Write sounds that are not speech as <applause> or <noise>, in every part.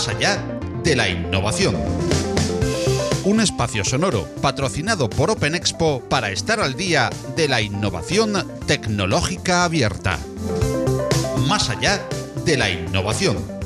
más allá de la innovación. Un espacio sonoro patrocinado por Open Expo para estar al día de la innovación tecnológica abierta. Más allá de la innovación.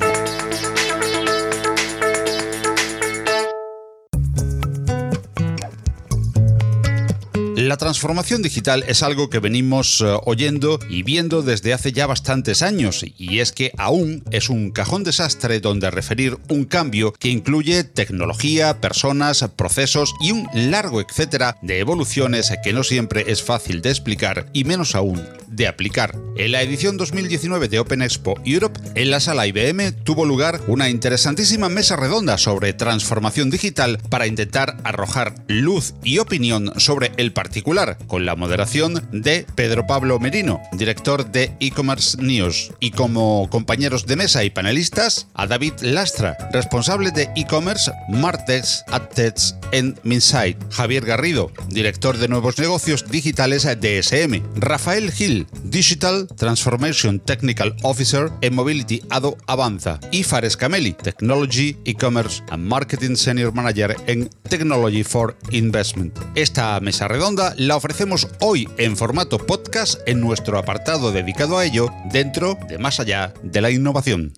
La transformación digital es algo que venimos eh, oyendo y viendo desde hace ya bastantes años y es que aún es un cajón desastre donde referir un cambio que incluye tecnología, personas, procesos y un largo etcétera de evoluciones que no siempre es fácil de explicar y menos aún de aplicar. En la edición 2019 de Open Expo Europe, en la sala IBM tuvo lugar una interesantísima mesa redonda sobre transformación digital para intentar arrojar luz y opinión sobre el partido con la moderación de Pedro Pablo Merino, director de e-commerce news, y como compañeros de mesa y panelistas a David Lastra, responsable de e-commerce, Martex, AdTech en Minsight, Javier Garrido, director de nuevos negocios digitales de SM, Rafael Gil, Digital Transformation Technical Officer en Mobility Ado Avanza, y Fares Cameli, Technology, E-commerce and Marketing Senior Manager en Technology for Investment. Esta mesa redonda la ofrecemos hoy en formato podcast en nuestro apartado dedicado a ello dentro de Más allá de la innovación.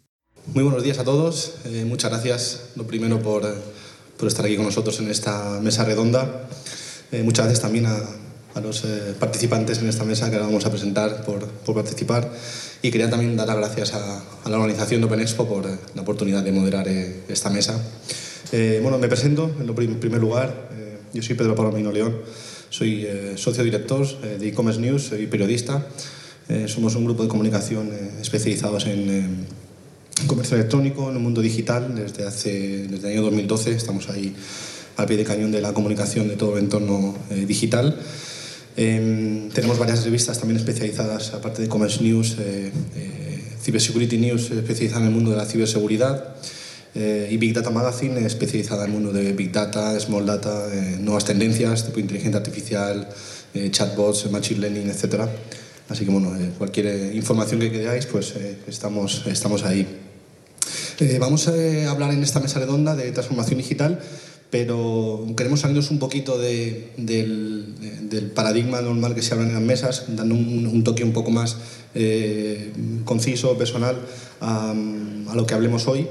Muy buenos días a todos. Eh, muchas gracias, lo primero, por, por, estar aquí con nosotros en esta mesa redonda. Eh, muchas gracias también a, a los eh, participantes en esta mesa que ahora vamos a presentar por, por participar. Y quería también dar las gracias a, la organización de Open Expo por la oportunidad de moderar esta mesa. bueno, me presento en, primer lugar. yo soy Pedro Pablo Mino León. Soy eh, socio director eh, de e-commerce news, soy periodista. Eh, somos un grupo de comunicación especializados en, comercio electrónico, en el mundo digital. Desde, hace, desde el año 2012 estamos ahí al pie de cañón de la comunicación de todo el entorno digital. Em, tenemos varias revistas también especializadas, aparte de e-commerce news, Cybersecurity News especializada en el mundo de la ciberseguridad. Eh, y Big Data Magazine, especializada en el mundo de Big Data, Small Data, eh, nuevas tendencias, tipo inteligencia artificial, eh, chatbots, machine learning, etc. Así que bueno, cualquier información que queráis, pues estamos, estamos ahí. vamos a hablar en esta mesa redonda de transformación digital, pero queremos salirnos un poquito de, del, paradigma normal que se habla en las mesas, dando un, toque un poco más conciso, personal a lo que hablemos hoy.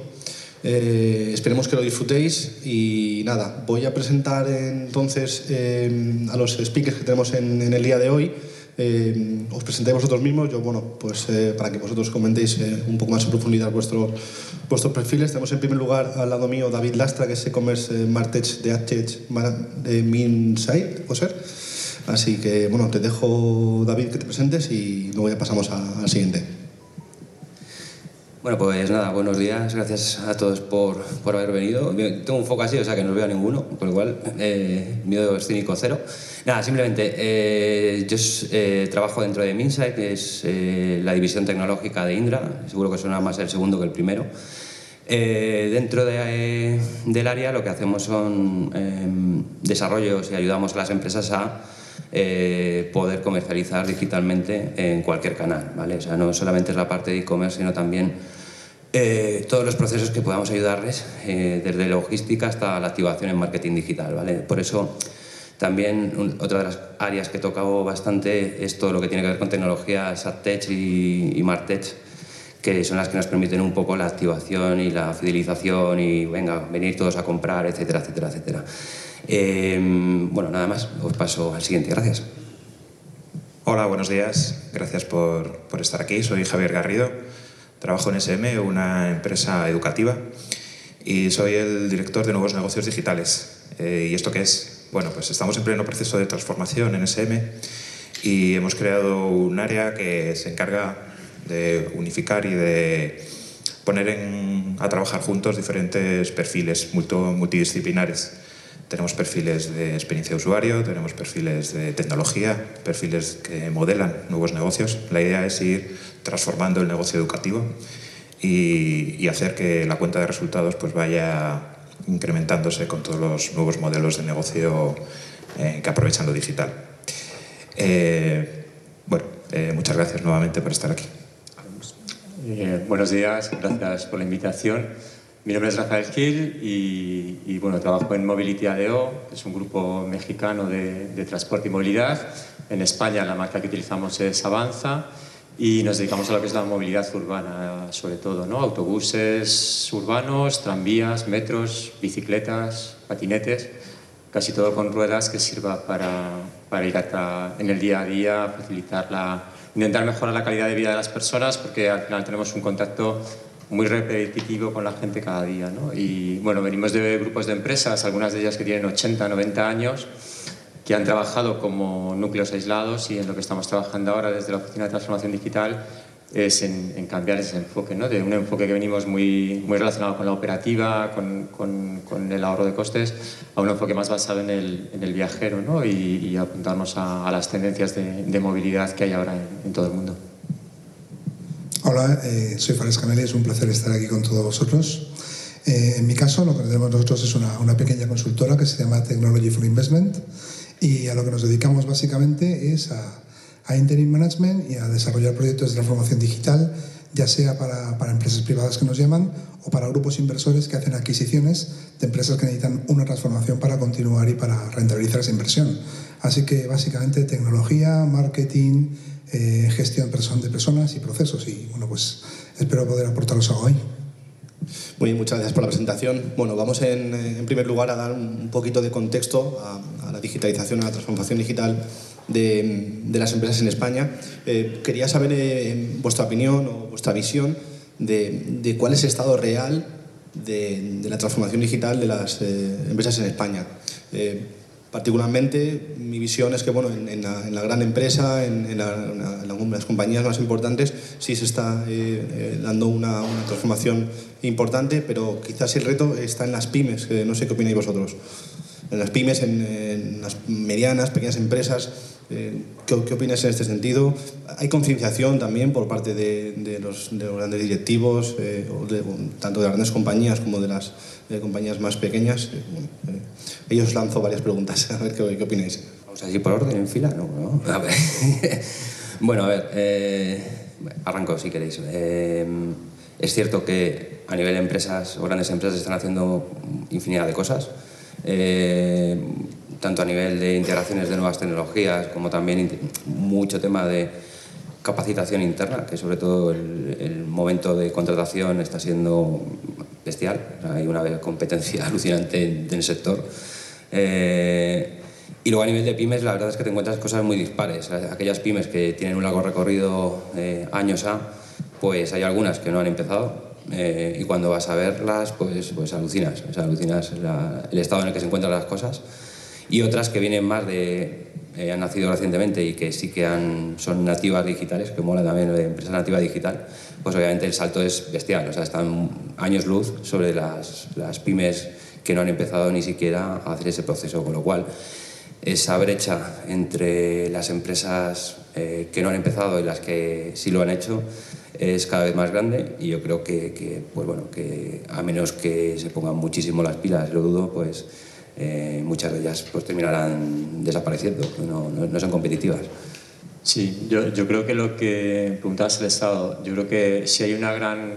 Eh, esperemos que lo disfrutéis y nada, voy a presentar entonces eh, a los speakers que tenemos en, el día de hoy. Eh, os presenté vosotros mismos, yo bueno, pues para que vosotros comentéis un poco más en profundidad vuestros, vuestros perfiles. Tenemos en primer lugar al lado mío David Lastra, que es e-commerce Martech de AdTech de Minsight, ¿o ser? Así que bueno, te dejo David que te presentes y luego ya pasamos al siguiente. Bueno, pues nada, buenos días, gracias a todos por, por haber venido. Tengo un foco así, o sea que no veo a ninguno, por igual, eh, miedo escénico cero. Nada, simplemente, eh, yo eh, trabajo dentro de Minsight, que es eh, la división tecnológica de Indra, seguro que suena más el segundo que el primero. dentro de, del área lo que hacemos son desarrollos y ayudamos a las empresas a poder comercializar digitalmente en cualquier canal, ¿vale? O sea, no solamente es la parte de e-commerce, sino también eh, todos los procesos que podamos ayudarles, eh, desde logística hasta la activación en marketing digital. ¿vale? Por eso, también otra de las áreas que tocado bastante es todo lo que tiene que ver con tecnología SATTech y, y MarTech, que son las que nos permiten un poco la activación y la fidelización y venga, venir todos a comprar, etcétera, etcétera, etcétera. Eh, bueno, nada más, os paso al siguiente. Gracias. Hola, buenos días. Gracias por, por estar aquí. Soy Javier Garrido. Trabajo en SM, una empresa educativa, y soy el director de nuevos negocios digitales. Eh, ¿Y esto qué es? Bueno, pues estamos en pleno proceso de transformación en SM y hemos creado un área que se encarga de unificar y de poner a trabajar juntos diferentes perfiles multidisciplinares. Tenemos perfiles de experiencia de usuario, tenemos perfiles de tecnología, perfiles que modelan nuevos negocios. La idea es ir transformando el negocio educativo y, hacer que la cuenta de resultados pues vaya incrementándose con todos los nuevos modelos de negocio eh, que aprovechan lo digital. Eh, bueno, eh, muchas gracias nuevamente por estar aquí. buenos días, gracias por la invitación. Mi nombre es Rafael Gil y, bueno, trabajo en Mobility ADO, que es un grupo mexicano de, de, transporte y movilidad. En España la marca que utilizamos es Avanza y nos dedicamos a lo que es la movilidad urbana, sobre todo, ¿no? autobuses urbanos, tranvías, metros, bicicletas, patinetes, casi todo con ruedas que sirva para, para ir hasta, en el día a día, facilitar la, intentar mejorar la calidad de vida de las personas, porque al final tenemos un contacto muy repetitivo con la gente cada día. ¿no? Y bueno, venimos de grupos de empresas, algunas de ellas que tienen 80, 90 años, que han trabajado como núcleos aislados y en lo que estamos trabajando ahora desde la Oficina de Transformación Digital es en, cambiar ese enfoque, ¿no? de un enfoque que venimos muy, muy relacionado con la operativa, con, con, el ahorro de costes, a un enfoque más basado en el, en el viajero ¿no? y, apuntarnos a, las tendencias de, de, movilidad que hay ahora en todo el mundo. Hola, eh, soy Fares Cameli, es un placer estar aquí con todos vosotros. Eh, en mi caso, lo que tenemos nosotros es una, una, pequeña consultora que se llama Technology for Investment y a lo que nos dedicamos básicamente es a, a interim management y a desarrollar proyectos de transformación digital, ya sea para, para, empresas privadas que nos llaman o para grupos inversores que hacen adquisiciones de empresas que necesitan una transformación para continuar y para rentabilizar esa inversión. Así que básicamente tecnología, marketing, eh, gestión de personas y procesos. Y bueno, pues espero poder aportaros algo ahí. Muy bien, muchas gracias por la presentación. Bueno, vamos en, en primer lugar a dar un poquito de contexto a, la digitalización, a la transformación digital de, de las empresas en España. Eh, quería saber eh, vuestra opinión o vuestra visión de, de, cuál es el estado real de, de la transformación digital de las empresas en España. Particularmente, mi visión es que bueno, en, la, gran empresa, en, las compañías más importantes, sí se está eh, eh, dando una, transformación importante, pero quizás el reto está en las pymes, que no sé qué opináis vosotros. En las pymes, en, las medianas, pequeñas empresas, eh, ¿qué, opinas en este sentido? ¿Hay concienciación también por parte de, los, grandes directivos, tanto de las grandes compañías como de las compañías más pequeñas? ellos lanzo varias preguntas, <laughs> a ver qué, qué opináis. Vamos a ir por orden, en fila, ¿no? A ver. <laughs> bueno, a ver, eh, arranco si queréis. Eh, es cierto que a nivel de empresas o grandes empresas están haciendo infinidad de cosas, eh, tanto a nivel de integraciones de nuevas tecnologías como también mucho tema de capacitación interna, que sobre todo el, el momento de contratación está siendo bestial, hay una competencia <laughs> alucinante en el sector. Eh, y luego a nivel de pymes, la verdad es que te encuentras cosas muy dispares. Aquellas pymes que tienen un largo recorrido eh, años A, pues hay algunas que no han empezado eh, y cuando vas a verlas, pues, pues alucinas, o sea, alucinas el estado en el que se encuentran las cosas. Y otras que vienen más de, han nacido recientemente y que sí que han, son nativas digitales, que mola también de empresa nativa digital, pues obviamente el salto es bestial, o sea, están años luz sobre las, las pymes que no han empezado ni siquiera a hacer ese proceso, con lo cual esa brecha entre las empresas eh, que no han empezado y las que sí lo han hecho es cada vez más grande y yo creo que, pues bueno, que a menos que se pongan muchísimo las pilas, lo dudo, pues eh, muchas de ellas pues, terminarán desapareciendo, no, no, son competitivas. Sí, yo, yo, creo que lo que preguntabas el Estado, yo creo que si hay una gran,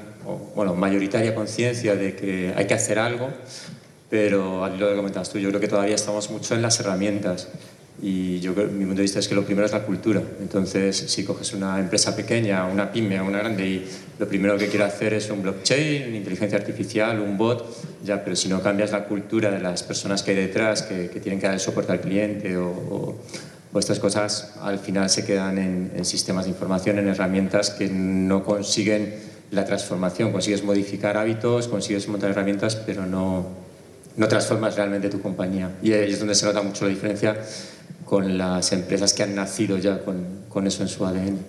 bueno, mayoritaria conciencia de que hay que hacer algo, pero a lo que comentabas tú, yo creo que todavía estamos mucho en las herramientas. Y yo mi punto de vista es que lo primero es la cultura. Entonces, si coges una empresa pequeña, una pyme, una grande, y lo primero que quiere hacer es un blockchain, una inteligencia artificial, un bot, ya, pero si no cambias la cultura de las personas que hay detrás, que, que tienen que dar el soporte al cliente o, o, estas cosas, al final se quedan en, en sistemas de información, en herramientas que no consiguen la transformación. Consigues modificar hábitos, consigues montar herramientas, pero no, no transformas realmente tu compañía. Y ahí es donde se nota mucho la diferencia con las empresas que han nacido ya con, eso en su ADN.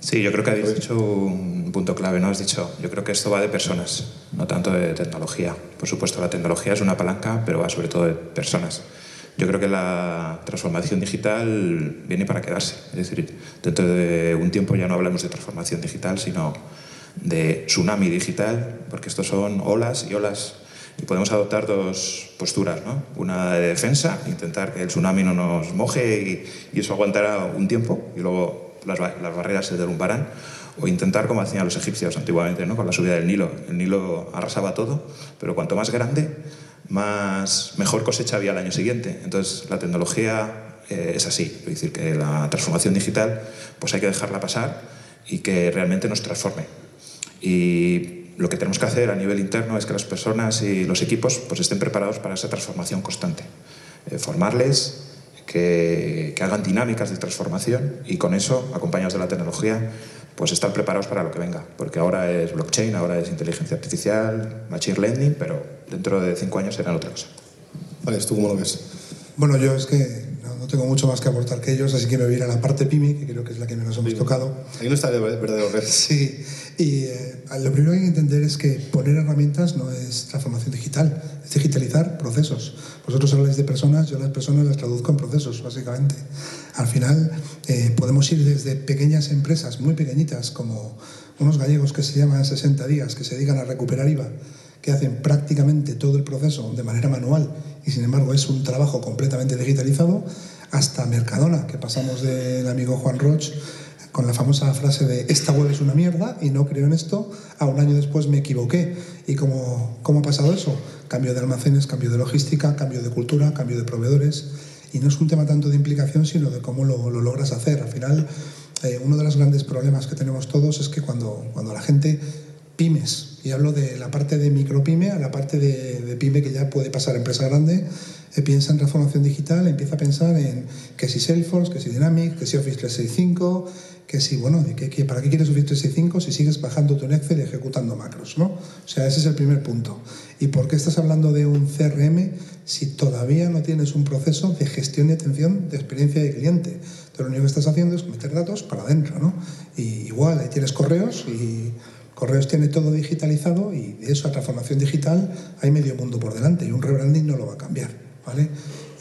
Sí, yo creo que has dicho un punto clave, ¿no? Has dicho, yo creo que esto va de personas, no tanto de tecnología. Por supuesto, la tecnología es una palanca, pero va sobre todo de personas. Yo creo que la transformación digital viene para quedarse. Es decir, dentro de un tiempo ya no hablamos de transformación digital, sino de tsunami digital, porque estos son olas y olas y podemos adoptar dos posturas, ¿no? Una de defensa, intentar que el tsunami no nos moje y, y eso aguantará un tiempo y luego las, las barreras se derrumbarán, o intentar como hacían los egipcios antiguamente, ¿no? con la subida del Nilo. El Nilo arrasaba todo, pero cuanto más grande, más mejor cosecha había el año siguiente. Entonces la tecnología eh, es así, es decir, que la transformación digital pues hay que dejarla pasar y que realmente nos transforme. Y lo que tenemos que hacer a nivel interno es que las personas y los equipos pues, estén preparados para esa transformación constante. Eh, formarles, que, que, hagan dinámicas de transformación y con eso, acompañados de la tecnología, pues estar preparados para lo que venga. Porque ahora es blockchain, ahora es inteligencia artificial, machine learning, pero dentro de cinco años será otra cosa. Vale, ¿tú cómo lo ves? Bueno, yo es que no tengo mucho más que aportar que ellos, así que me voy a ir a la parte PYME, que creo que es la que menos hemos tocado. Ahí no está el verdadero reto. Sí, y eh, lo primero que hay que entender es que poner herramientas no es transformación digital, es digitalizar procesos. Vosotros habláis de personas, yo las personas las traduzco en procesos, básicamente. Al final eh, podemos ir desde pequeñas empresas, muy pequeñitas, como unos gallegos que se llaman 60 días, que se dedican a recuperar IVA, que hacen prácticamente todo el proceso de manera manual y sin embargo es un trabajo completamente digitalizado, hasta Mercadona, que pasamos del amigo Juan Roch con la famosa frase de esta web es una mierda y no creo en esto, a un año después me equivoqué. ¿Y cómo, cómo ha pasado eso? Cambio de almacenes, cambio de logística, cambio de cultura, cambio de proveedores. Y no es un tema tanto de implicación, sino de cómo lo, lo logras hacer. Al final, eh, uno de los grandes problemas que tenemos todos es que cuando, cuando la gente pymes, y hablo de la parte de micropyme a la parte de, de pyme que ya puede pasar empresa grande, eh, piensa en transformación digital, empieza a pensar en que si Salesforce, que si Dynamics, que si Office 365, que si, bueno, ¿para qué quieres Office 365 si sigues bajando tu Excel y ejecutando macros? ¿no? O sea, ese es el primer punto. ¿Y por qué estás hablando de un CRM si todavía no tienes un proceso de gestión y atención de experiencia de cliente? Entonces, lo único que estás haciendo es meter datos para adentro, ¿no? Y igual, ahí tienes correos y Correos tiene todo digitalizado y de eso a transformación digital hay medio mundo por delante y un rebranding no lo va a cambiar. ¿vale?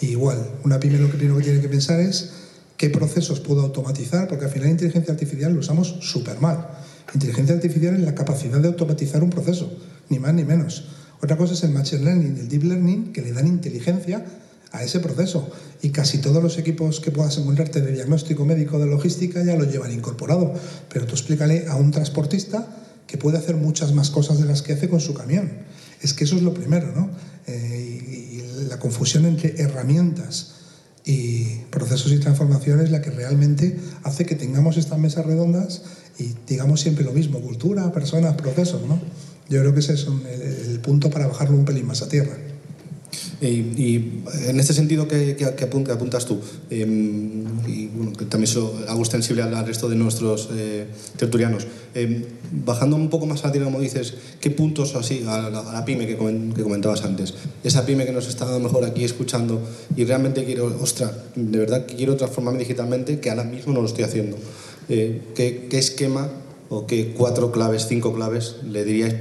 Igual, una pyme lo primero que tiene que pensar es qué procesos puedo automatizar, porque al final inteligencia artificial lo usamos súper mal. Inteligencia artificial es la capacidad de automatizar un proceso, ni más ni menos. Otra cosa es el machine learning el deep learning que le dan inteligencia a ese proceso. Y casi todos los equipos que puedas encontrarte de diagnóstico médico de logística ya lo llevan incorporado. Pero tú explícale a un transportista que puede hacer muchas más cosas de las que hace con su camión. Es que eso es lo primero, ¿no? Eh, y, la confusión entre herramientas y procesos y transformaciones es la que realmente hace que tengamos estas mesas redondas y digamos siempre lo mismo, cultura, personas, procesos, ¿no? Yo creo que ese es el, el punto para bajarlo un pelín más a tierra. Y, y, en este sentido que, que, que apuntas tú, eh, y bueno, que también eso hago extensible al resto de nuestros eh, tertulianos, eh, bajando un poco más a tierra, como dices, ¿qué puntos así, a la, a la pyme que, que, comentabas antes? Esa pyme que nos está a lo mejor aquí escuchando y realmente quiero, ostras, de verdad que quiero transformarme digitalmente, que ahora mismo no lo estoy haciendo. ¿qué, ¿Qué esquema o qué cuatro claves, cinco claves le diríais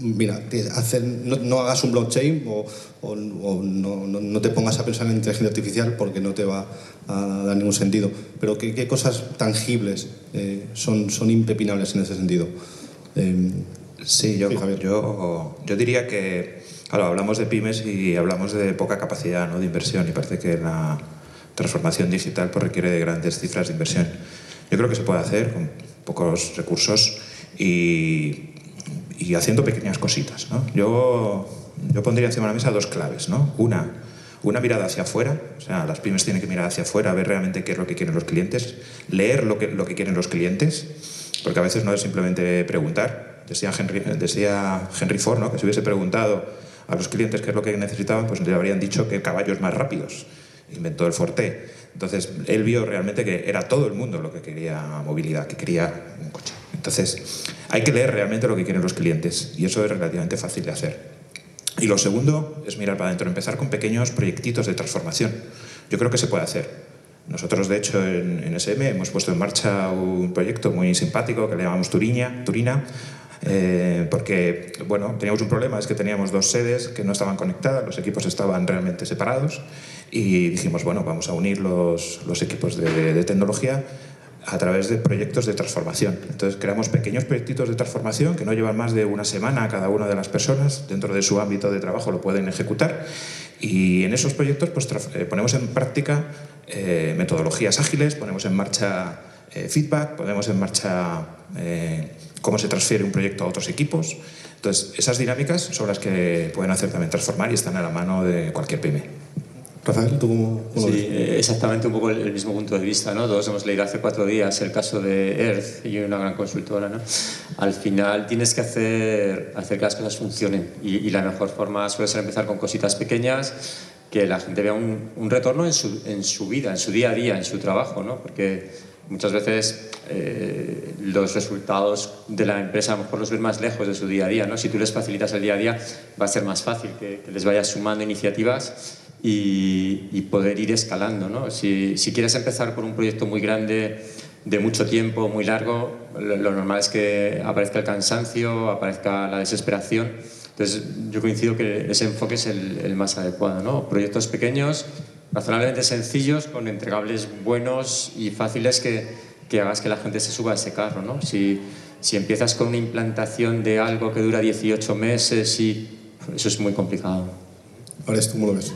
mira, hacer, no, no, hagas un blockchain o, o, o no, no, no, te pongas a pensar en inteligencia artificial porque no te va a dar ningún sentido. Pero ¿qué, qué cosas tangibles eh, son, son impepinables en ese sentido? Eh, sí, yo, yo, yo diría que, claro, hablamos de pymes y hablamos de poca capacidad ¿no? de inversión y parece que la transformación digital pues, requiere de grandes cifras de inversión. Yo creo que se puede hacer con pocos recursos y y haciendo pequeñas cositas. ¿no? Yo, yo pondría encima de la mesa dos claves. ¿no? Una, una mirada hacia afuera, o sea, las pymes tienen que mirar hacia afuera, ver realmente qué es lo que quieren los clientes, leer lo que, lo que quieren los clientes, porque a veces no es simplemente preguntar. Decía Henry, decía Henry Ford ¿no? que si hubiese preguntado a los clientes qué es lo que necesitaban, pues le habrían dicho que caballos más rápidos. Inventó el Forte. Entonces, él vio realmente que era todo el mundo lo que quería movilidad, que quería un coche. Entonces, hay que leer realmente lo que quieren los clientes y eso es relativamente fácil de hacer. Y lo segundo es mirar para adentro, empezar con pequeños proyectitos de transformación. Yo creo que se puede hacer. Nosotros, de hecho, en, en SM hemos puesto en marcha un proyecto muy simpático que le llamamos Turiña, Turina, eh, porque bueno, teníamos un problema, es que teníamos dos sedes que no estaban conectadas, los equipos estaban realmente separados y dijimos, bueno, vamos a unir los, los equipos de, de tecnología a través de proyectos de transformación. Entonces creamos pequeños proyectitos de transformación que no llevan más de una semana a cada una de las personas, dentro de su ámbito de trabajo lo pueden ejecutar y en esos proyectos pues, eh, ponemos en práctica eh, metodologías ágiles, ponemos en marcha eh, feedback, ponemos en marcha cómo se transfiere un proyecto a otros equipos. Entonces, esas dinámicas son las que pueden hacer también transformar y están a la mano de cualquier pyme. Rafael, ¿tú cómo, cómo Sí, eh, exactamente un poco el, mismo punto de vista, ¿no? Todos hemos leído hace cuatro días el caso de Earth y una gran consultora, ¿no? Al final tienes que hacer, hacer que las cosas funcionen y, y la mejor forma suele ser empezar con cositas pequeñas que la gente vea un, un retorno en su, en su, vida, en su día a día, en su trabajo, ¿no? Porque muchas veces eh, los resultados de la empresa a lo mejor los ves más lejos de su día a día, ¿no? Si tú les facilitas el día a día va a ser más fácil que, que les vayas sumando iniciativas y, poder ir escalando. ¿no? Si, si, quieres empezar por un proyecto muy grande, de mucho tiempo, muy largo, lo, normal es que aparezca el cansancio, aparezca la desesperación. Entonces, yo coincido que ese enfoque es el, el más adecuado. ¿no? Proyectos pequeños, razonablemente sencillos, con entregables buenos y fáciles que, que hagas que la gente se suba a ese carro. ¿no? Si, si empiezas con una implantación de algo que dura 18 meses, y, eso es muy complicado. Ahora, ¿cómo lo ves?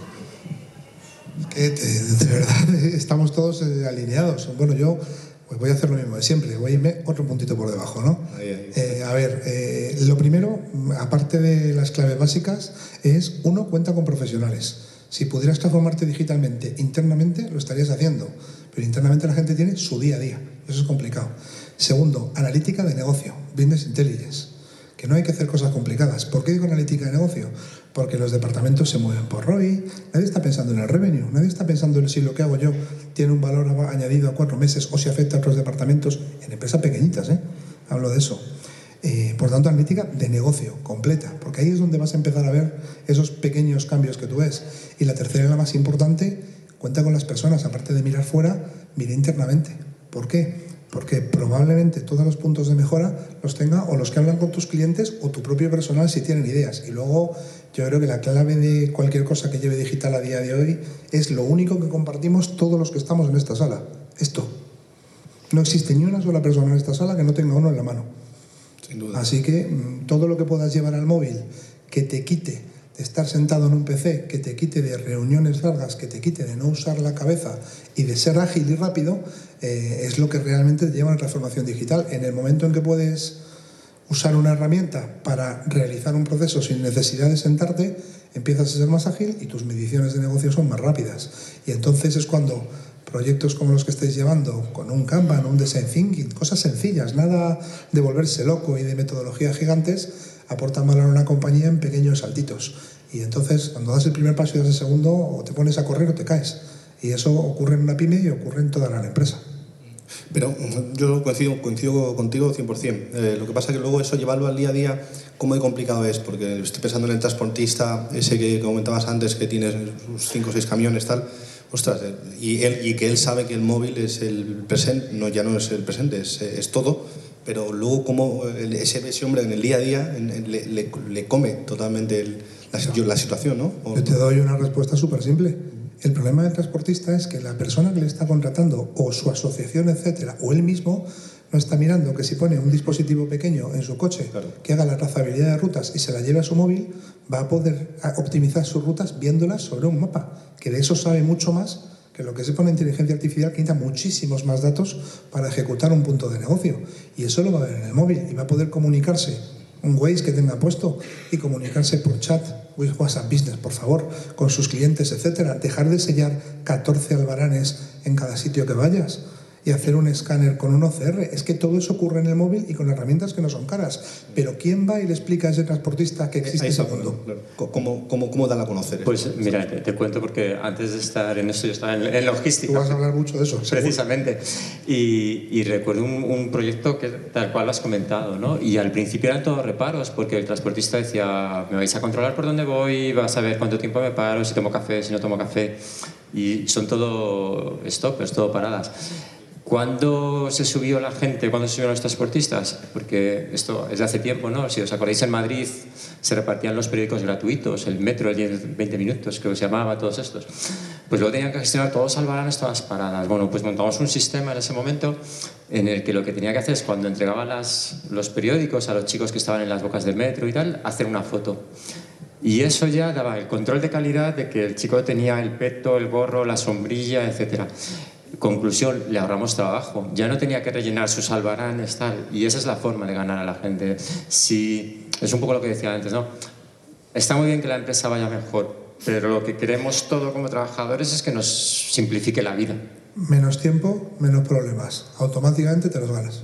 Que de, verdad <laughs> estamos todos eh, alineados. Bueno, yo pues voy a hacer lo mismo de siempre, voy a irme otro puntito por debajo, ¿no? Eh, a ver, eh, lo primero, aparte de las claves básicas, es uno, cuenta con profesionales. Si pudieras transformarte digitalmente internamente, lo estarías haciendo, pero internamente la gente tiene su día a día, eso es complicado. Segundo, analítica de negocio, business intelligence, que no hay que hacer cosas complicadas. ¿Por qué digo analítica de negocio? porque los departamentos se mueven por ROI, nadie está pensando en el revenue, nadie está pensando en si lo que hago yo tiene un valor añadido a cuatro meses o si afecta a otros departamentos, en empresas pequeñitas, ¿eh? hablo de eso. Eh, por tanto, analítica de negocio, completa, porque ahí es donde vas a empezar a ver esos pequeños cambios que tú ves. Y la tercera y la más importante, cuenta con las personas, aparte de mirar fuera, mira internamente. ¿Por qué? Porque probablemente todos los puntos de mejora los tenga o los que hablan con tus clientes o tu propio personal si tienen ideas. Y luego yo creo que la clave de cualquier cosa que lleve digital a día de hoy es lo único que compartimos todos los que estamos en esta sala. Esto. No existe ni una sola persona en esta sala que no tenga uno en la mano. Sin duda. Así que mm, todo lo que puedas llevar al móvil que te quite estar sentado en un PC, que te quite de reuniones largas, que te quite de no usar la cabeza y de ser ágil y rápido, eh, es lo que realmente te lleva a la transformación digital. En el momento en que puedes usar una herramienta para realizar un proceso sin necesidad de sentarte, empiezas a ser más ágil y tus mediciones de negocio son más rápidas. Y entonces es cuando proyectos como los que estáis llevando, con un Kanban, un design thinking, cosas sencillas, nada de volverse loco y de metodologías gigantes, aportan valor a una compañía en pequeños saltitos. Y entonces, cuando das el primer paso y das el segundo, o te pones a correr o te caes. Y eso ocurre en una pyme y ocurre en toda la empresa. Pero yo coincido, coincido contigo 100%. Eh, lo que pasa es que luego eso llevarlo al día a día, ¿cómo de complicado es? Porque estoy pensando en el transportista, ese que comentabas antes, que tiene sus 5 o 6 camiones, tal. Ostras, eh, y, él, y que él sabe que el móvil es el presente, no, ya no es el presente, es, es todo. Pero luego, ¿cómo ese, ese hombre en el día a día le, le, le come totalmente el, la, la, situación, ¿no? Yo te doy una respuesta súper simple el problema del transportista es que la persona que le está contratando o su asociación, etcétera, o él mismo no está mirando que si pone un dispositivo pequeño en su coche que haga la trazabilidad de rutas y se la lleve a su móvil, va a poder optimizar sus rutas viéndolas sobre un mapa, que de eso sabe mucho más que lo que se pone en inteligencia artificial, que necesita muchísimos más datos para ejecutar un punto de negocio. Y eso lo va a ver en el móvil y va a poder comunicarse un Waze que tenga puesto y comunicarse por chat WhatsApp Business, por favor, con sus clientes, etcétera. Dejar de sellar 14 albaranes en cada sitio que vayas y hacer un escáner con un OCR. Es que todo eso ocurre en el móvil y con herramientas que no son caras. Pero ¿quién va y le explica a ese transportista que existe ese mundo? ¿Cómo, cómo, cómo dan a conocer? Pues mira, te, cuento porque antes de estar en esto yo estaba en, logística. Tú vas a hablar mucho de eso. Precisamente. Y, y, recuerdo un, un, proyecto que tal cual lo has comentado, ¿no? Y al principio eran todos reparos porque el transportista decía, me vais a controlar por dónde voy, vas a ver cuánto tiempo me paro, si tomo café, si no tomo café. Y son todo stoppers, todo paradas. ¿Cuándo se subió la gente? ¿Cuándo se subieron los transportistas? Porque esto es de hace tiempo, ¿no? Si os acordáis, en Madrid se repartían los periódicos gratuitos, el metro, el 10, 20 minutos, que se llamaba, todos estos. Pues luego tenían que gestionar todos albaranes, todas paradas. Bueno, pues montamos un sistema en ese momento en el que lo que tenía que hacer es cuando entregaba las, los periódicos a los chicos que estaban en las bocas del metro y tal, hacer una foto. Y eso ya daba el control de calidad de que el chico tenía el peto, el gorro, la sombrilla, etcétera. Conclusión, le ahorramos trabajo. Ya no tenía que rellenar sus albaranes, tal. Y esa es la forma de ganar a la gente. Si, es un poco lo que decía antes, ¿no? Está muy bien que la empresa vaya mejor, pero lo que queremos todo como trabajadores es que nos simplifique la vida. Menos tiempo, menos problemas. Automáticamente te los ganas.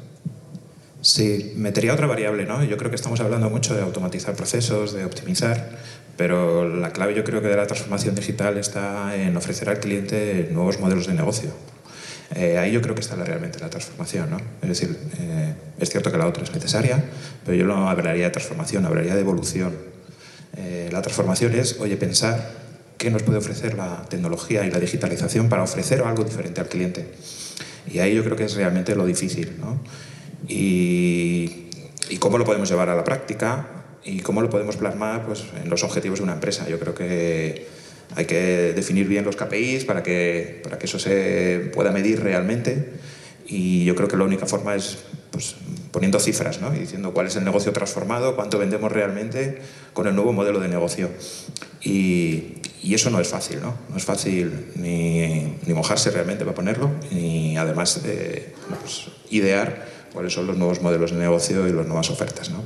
Sí, metería otra variable, ¿no? Yo creo que estamos hablando mucho de automatizar procesos, de optimizar, pero la clave yo creo que de la transformación digital está en ofrecer al cliente nuevos modelos de negocio. Eh, ahí yo creo que está realmente la transformación. ¿no? Es decir, eh, es cierto que la otra es necesaria, pero yo no hablaría de transformación, hablaría de evolución. Eh, la transformación es, oye, pensar qué nos puede ofrecer la tecnología y la digitalización para ofrecer algo diferente al cliente. Y ahí yo creo que es realmente lo difícil. ¿no? y, cómo lo podemos llevar a la práctica y cómo lo podemos plasmar pues, en los objetivos de una empresa. Yo creo que hay que definir bien los KPIs para que, para que eso se pueda medir realmente y yo creo que la única forma es pues, poniendo cifras ¿no? y diciendo cuál es el negocio transformado, cuánto vendemos realmente con el nuevo modelo de negocio. Y, y eso no es fácil, ¿no? No es fácil ni, ni mojarse realmente para ponerlo, ni además eh, pues, idear cuáles son los nuevos modelos de negocio y las nuevas ofertas. ¿no?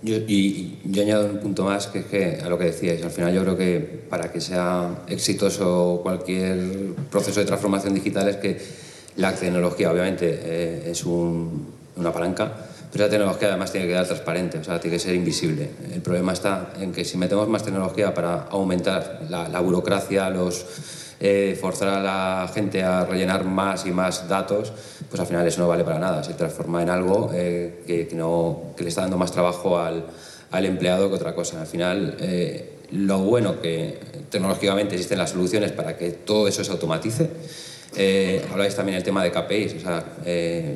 Yo, y yo añado un punto más, que es que a lo que decíais, al final yo creo que para que sea exitoso cualquier proceso de transformación digital es que la tecnología obviamente eh, es una palanca, pero la tecnología además tiene que quedar transparente, o sea, tiene que ser invisible. El problema está en que si metemos más tecnología para aumentar la burocracia, los eh, forzar a la gente a rellenar más y más datos, pues al final eso no vale para nada. Se transforma en algo eh, que, no, que le está dando más trabajo al, al empleado que otra cosa. Al final, eh, lo bueno que tecnológicamente existen las soluciones para que todo eso se automatice. Eh, habláis también del tema de KPIs, o sea,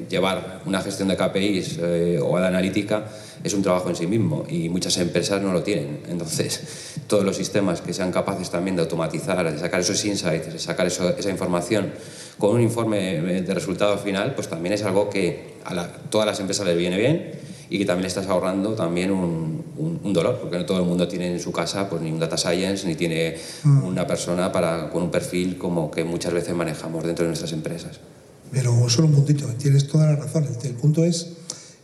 llevar una gestión de KPIs o de analítica es un trabajo en sí mismo y muchas empresas no lo tienen. Entonces, <laughs> todos los sistemas que sean capaces también de automatizar, de sacar esos insights, de sacar esa información con un informe de resultado final, pues también es algo que a todas las empresas les viene bien y que también estás ahorrando también un, un, dolor, porque no todo el mundo tiene en su casa pues, ni un data science, ni tiene mm. una persona para, con un perfil como que muchas veces manejamos dentro de nuestras empresas. Pero solo un puntito, tienes toda la razón. El punto es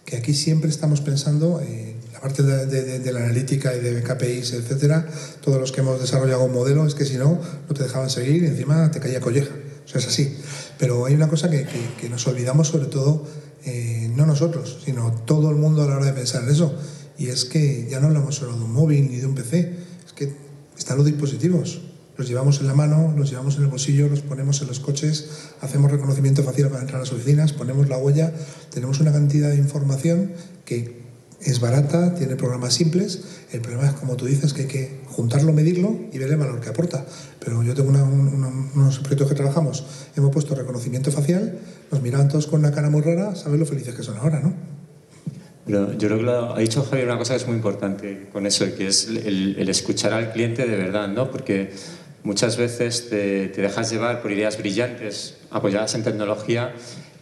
que aquí siempre estamos pensando en la parte de, la analítica y de KPIs, etcétera, todos los que hemos desarrollado un modelo, es que si no, no te dejaban seguir y encima te caía colleja. O sea, es así. Pero hay una cosa que, que, nos olvidamos, sobre todo, eh, no nosotros, sino todo el mundo a la hora de pensar en eso. Y es que ya no hablamos solo de un móvil ni de un PC, es que están los dispositivos los llevamos en la mano, los llevamos en el bolsillo, los ponemos en los coches, hacemos reconocimiento facial para entrar a las oficinas, ponemos la huella, tenemos una cantidad de información que es barata, tiene programas simples, el problema es como tú dices que hay que juntarlo, medirlo y ver el valor que aporta. Pero yo tengo unos proyectos que trabajamos, hemos puesto reconocimiento facial, nos miraban todos con una cara muy rara, sabes lo felices que son ahora, ¿no? Pero yo creo que ha dicho Javier una cosa que es muy importante con eso, que es el, el escuchar al cliente de verdad, ¿no? Porque muchas veces te, dejas llevar por ideas brillantes apoyadas en tecnología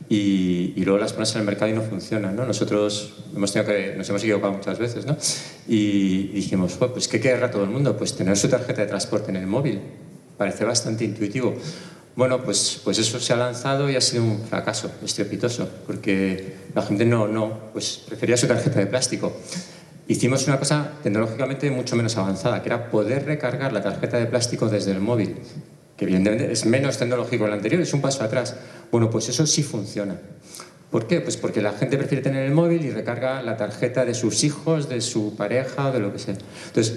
y, luego las pones en el mercado y no funcionan. ¿no? Nosotros hemos tenido que, nos hemos equivocado muchas veces ¿no? y dijimos, pues ¿qué querrá todo el mundo? Pues tener su tarjeta de transporte en el móvil. Parece bastante intuitivo. Bueno, pues, pues eso se ha lanzado y ha sido un fracaso estrepitoso, porque la gente no, no, pues prefería su tarjeta de plástico hicimos una cosa tecnológicamente mucho menos avanzada, que era poder recargar la tarjeta de plástico desde el móvil, que evidentemente es menos tecnológico que el anterior, es un paso atrás. Bueno, pues eso sí funciona. ¿Por qué? Pues porque la gente prefiere tener el móvil y recarga la tarjeta de sus hijos, de su pareja, de lo que sea. Entonces,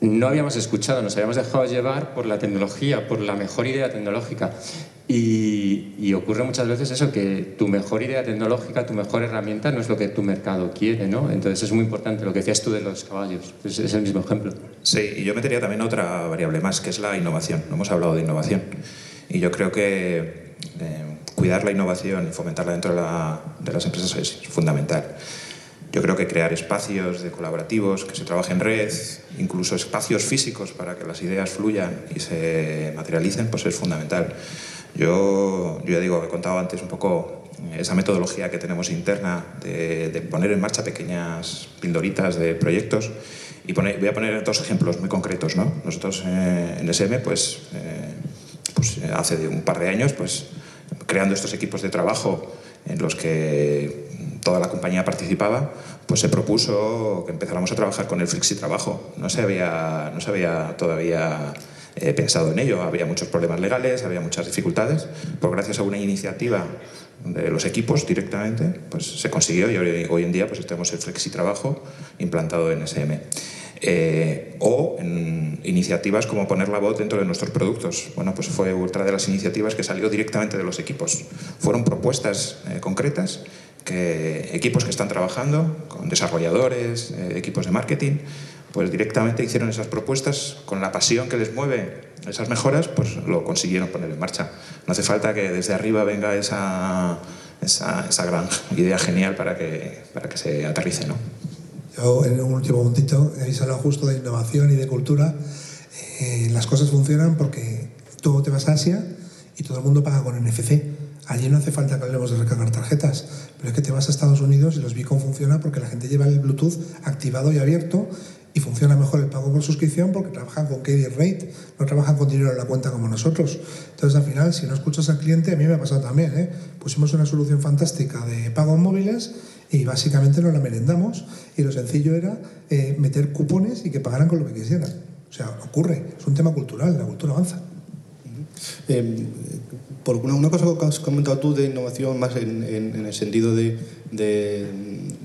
no habíamos escuchado, nos habíamos dejado llevar por la tecnología, por la mejor idea tecnológica. Y, ocurre muchas veces eso, que tu mejor idea tecnológica, tu mejor herramienta no es lo que tu mercado quiere, ¿no? Entonces es muy importante lo que decías tú de los caballos, es, es el mismo ejemplo. Sí, y yo metería también otra variable más, que es la innovación. No hemos hablado de innovación. Y yo creo que eh, cuidar la innovación y fomentarla dentro de, de las empresas es fundamental. Yo creo que crear espacios de colaborativos, que se trabaje en red, incluso espacios físicos para que las ideas fluyan y se materialicen, pues es fundamental. Yo, yo ya digo, he contado antes un poco esa metodología que tenemos interna de, poner en marcha pequeñas pildoritas de proyectos y voy a poner dos ejemplos muy concretos. ¿no? Nosotros eh, en SM pues, eh, pues, hace un par de años, pues creando estos equipos de trabajo en los que toda la compañía participaba, pues se propuso que empezáramos a trabajar con el flexi trabajo. No se había, no se había todavía eh, pensado en ello, había muchos problemas legales, había muchas dificultades, pues gracias a una iniciativa de los equipos directamente, pues se consiguió y hoy, en día pues tenemos el flexi trabajo implantado en SM. Eh, o en iniciativas como poner la voz dentro de nuestros productos. Bueno, pues fue otra de las iniciativas que salió directamente de los equipos. Fueron propuestas eh, concretas que equipos que están trabajando con desarrolladores, eh, equipos de marketing, pues directamente hicieron esas propuestas con la pasión que les mueve esas mejoras, pues lo consiguieron poner en marcha. No hace falta que desde arriba venga esa, esa, esa gran idea genial para que, para que se aterrice. ¿no? Yo, en un último momentito, habéis hablado justo de innovación y de cultura. Eh, las cosas funcionan porque tú te vas a Asia y todo el mundo paga con NFC. Allí no hace falta que hablemos de recargar tarjetas, pero es que te vas a Estados Unidos y los Beacon funciona porque la gente lleva el Bluetooth activado y abierto y funciona mejor el pago por suscripción porque trabajan con KD Rate, no trabajan con dinero en la cuenta como nosotros. Entonces, al final, si no escuchas al cliente, a mí me ha pasado también. ¿eh? Pusimos una solución fantástica de pago en móviles y básicamente nos la merendamos y lo sencillo era eh, meter cupones y que pagaran con lo que quisieran. O sea, ocurre, es un tema cultural, la cultura avanza. Eh, por una, cosa que has comentado tú de innovación más en, el sentido de,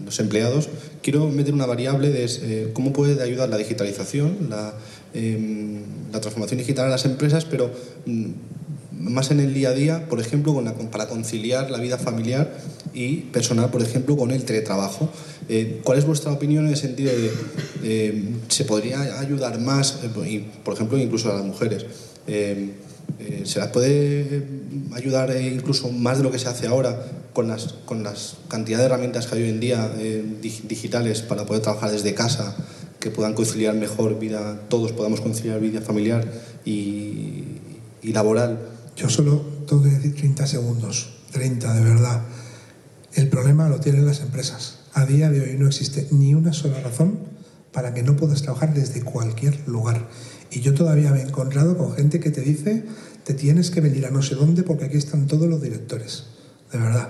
los empleados, quiero meter una variable de eh, cómo puede ayudar la digitalización, la, em, transformación digital a las empresas, pero mm, más en el día a día, por ejemplo, con para conciliar la vida familiar y personal, por ejemplo, con el teletrabajo. Eh, ¿Cuál es vuestra opinión en el sentido de eh, se podría ayudar más, eh, por ejemplo, incluso a las mujeres? ¿Se las puede ayudar incluso más de lo que se hace ahora con las, con las cantidad de herramientas que hay hoy en día digitales para poder trabajar desde casa, que puedan conciliar mejor vida, todos podamos conciliar vida familiar y, y laboral? Yo solo tengo que decir 30 segundos, 30 de verdad. El problema lo tienen las empresas. A día de hoy no existe ni una sola razón para que no puedas trabajar desde cualquier lugar. Y yo todavía me he encontrado con gente que te dice, te tienes que venir a no sé dónde porque aquí están todos los directores. De verdad.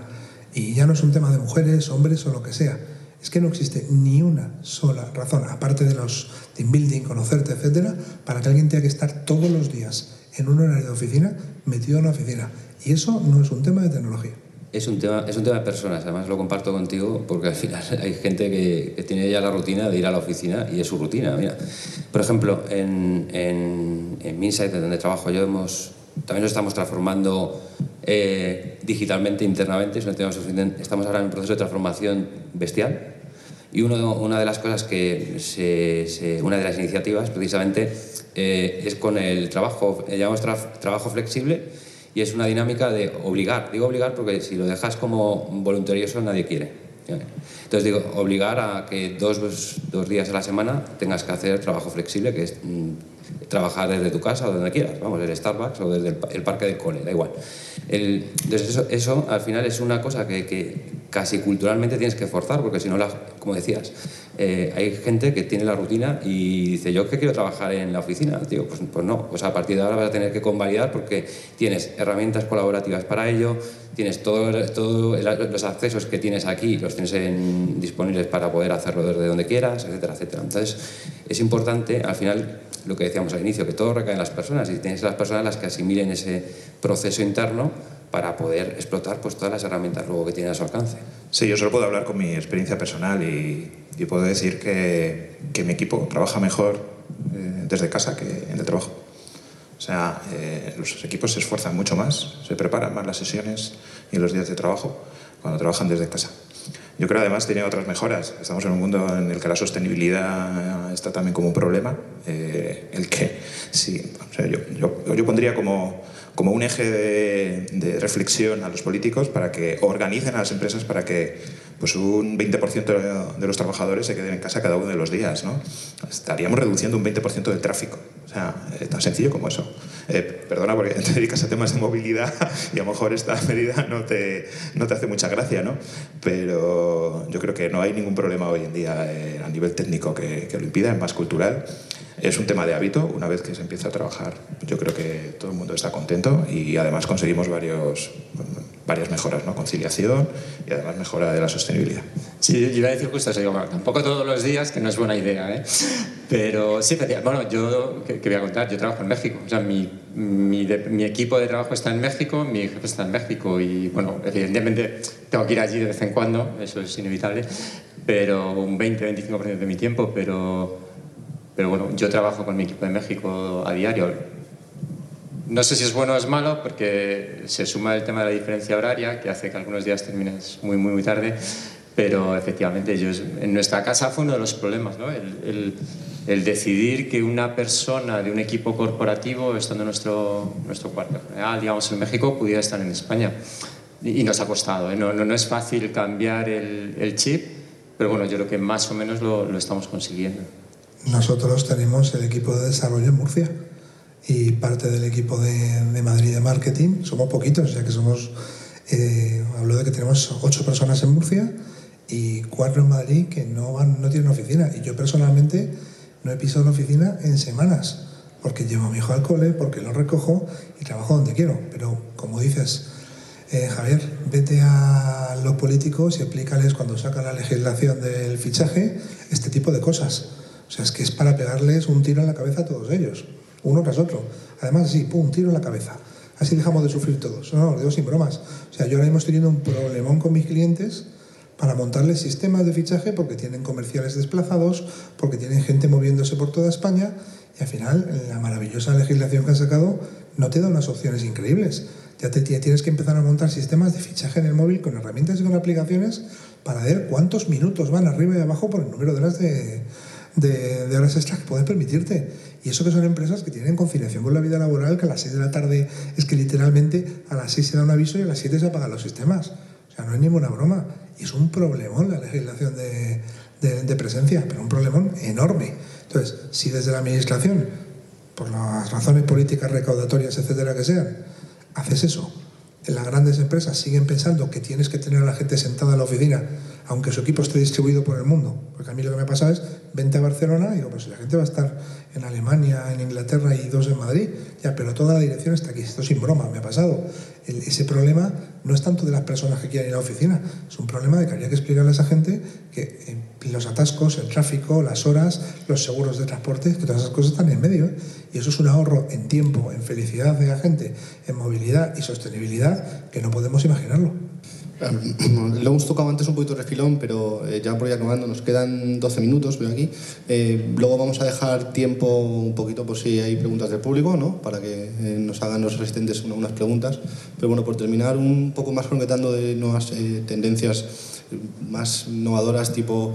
Y ya no es un tema de mujeres, hombres o lo que sea. Es que no existe ni una sola razón, aparte de los team building, conocerte, etcétera, para que alguien tenga que estar todos los días en un horario de oficina metido en una oficina. Y eso no es un tema de tecnología. Es un, tema, es un tema de personas, además lo comparto contigo porque al final <laughs> hay gente que, tiene ya la rutina de ir a la oficina y es su rutina. Mira, por ejemplo, en, en, en Minsight, donde trabajo yo, hemos, también nos estamos transformando eh, digitalmente, internamente. Estamos ahora en un proceso de transformación bestial. Y uno, una de las cosas que, se, una de las iniciativas precisamente eh, es con el trabajo, llamamos trabajo flexible y es una dinámica de obligar. Digo obligar porque si lo dejas como voluntarioso nadie quiere. Entonces digo, obligar a que dos, dos días a la semana tengas que hacer trabajo flexible, que es mm, trabajar desde tu casa o donde quieras, vamos, desde Starbucks o desde el, parque del cole, da igual. entonces eso, eso, al final es una cosa que, que casi culturalmente tienes que forzar, porque si no, como decías, eh, hay gente que tiene la rutina y dice, yo que quiero trabajar en la oficina, tío, pues, pues no, pues a partir de ahora vas a tener que convalidar porque tienes herramientas colaborativas para ello, tienes todos todo los accesos que tienes aquí, los tienes disponibles para poder hacerlo desde donde quieras, etcétera, etcétera. Entonces, es importante, al final, lo que decíamos al inicio, que todo recae en las personas y tienes las personas las que asimilen ese proceso interno para poder explotar pues, todas las herramientas luego que tiene a su alcance. Sí, yo solo puedo hablar con mi experiencia personal y, puedo decir que, que, mi equipo trabaja mejor eh, desde casa que en el trabajo. O sea, eh, los equipos se esfuerzan mucho más, se preparan más las sesiones y los días de trabajo cuando trabajan desde casa. Yo creo además tiene otras mejoras. Estamos en un mundo en el que la sostenibilidad está también como un problema. Eh, el que, sí, yo, yo, yo pondría como como un eje de, reflexión a los políticos para que organicen a las empresas para que pues un 20% de los trabajadores se queden en casa cada uno de los días. ¿no? Estaríamos reduciendo un 20% del tráfico. O sea, eh, tan sencillo como eso. Eh, perdona porque te dedicas a temas de movilidad <laughs> y a lo mejor esta medida no te, no te hace mucha gracia, ¿no? Pero yo creo que no hay ningún problema hoy en día eh, a nivel técnico que, que, lo impida, es más cultural. Es un tema de hábito, una vez que se empieza a trabajar, yo creo que todo el mundo está contento y además conseguimos varios, varias mejoras, ¿no? conciliación y además mejora de la sostenibilidad. Sí, yo iba a decir justo eso, digo, tampoco todos los días, que no es buena idea, ¿eh? Pero sí, bueno, yo, ¿qué, voy a contar? Yo trabajo en México, o sea, mi, mi, mi, equipo de trabajo está en México, mi jefe está en México y, bueno, evidentemente tengo que ir allí de vez en cuando, eso es inevitable, pero un 20-25% de mi tiempo, pero pero bueno, yo trabajo con mi equipo de México a diario. No sé si es bueno o es malo, porque se suma el tema de la diferencia horaria, que hace que algunos días termines muy, muy, muy tarde, pero efectivamente ellos, en nuestra casa fue uno de los problemas, ¿no? el, el, decidir que una persona de un equipo corporativo, estando en nuestro, nuestro cuarto general, digamos en México, pudiera estar en España. Y, nos ha costado, ¿eh? no, no, no, es fácil cambiar el, el, chip, pero bueno, yo creo que más o menos lo, estamos consiguiendo. Nosotros tenemos el equipo de desarrollo en Murcia y parte del equipo de, Madrid de marketing. Somos poquitos, ya que somos, eh, hablo de que tenemos ocho personas en Murcia y cuatro en Madrid que no, van, no tienen oficina. Y yo personalmente no he pisado una oficina en semanas, porque llevo a mi hijo al cole, porque lo recojo y trabajo donde quiero. Pero como dices, eh, Javier, vete a los políticos y explícales cuando sacan la legislación del fichaje este tipo de cosas o sea, es que es para pegarles un tiro en la cabeza a todos ellos, uno tras otro. Además, sí, pum, un tiro en la cabeza. Así dejamos de sufrir todos. No, no, lo digo sin bromas. O sea, yo ahora mismo estoy teniendo un problemón con mis clientes para montarles sistemas de fichaje porque tienen comerciales desplazados, porque tienen gente moviéndose por toda España y al final la maravillosa legislación que han sacado no te da unas opciones increíbles. Ya, te, tienes que empezar a montar sistemas de fichaje en el móvil con herramientas y con aplicaciones para ver cuántos minutos van arriba y abajo por el número de horas de, de, horas extras que puedes permitirte. Y eso que son empresas que tienen conciliación con la vida laboral, que a las 6 de la tarde es que literalmente a las 6 se da un aviso y a las 7 se apagan los sistemas. No es ninguna broma. Y es un problemón la legislación de, de, presencia, pero un problemón enorme. Entonces, si desde la administración, por las razones políticas recaudatorias, etcétera, que sean, haces eso, en las grandes empresas siguen pensando que tienes que tener a la gente sentada en la oficina aunque su equipo esté distribuido por el mundo. Porque a mí lo que me ha pasado es, vente a Barcelona y digo, pues la gente va a estar en Alemania, en Inglaterra y dos en Madrid, ya, pero toda la dirección está aquí. Esto sin broma, me ha pasado. ese problema no es tanto de las personas que quieren ir a la oficina, es un problema de que habría que explicarle a esa gente que eh, los atascos, el tráfico, las horas, los seguros de transporte, que todas esas cosas están en medio. ¿eh? Y eso es un ahorro en tiempo, en felicidad de la gente, en movilidad y sostenibilidad que no podemos imaginarlo. Lo hemos tocado antes un poquito refilón, pero eh, ya por ir acabando, nos quedan 12 minutos, veo aquí. Eh, luego vamos a dejar tiempo un poquito por si hay preguntas del público, ¿no? para que eh, nos hagan los asistentes unas preguntas. Pero bueno, por terminar un poco más concretando de nuevas tendencias más innovadoras tipo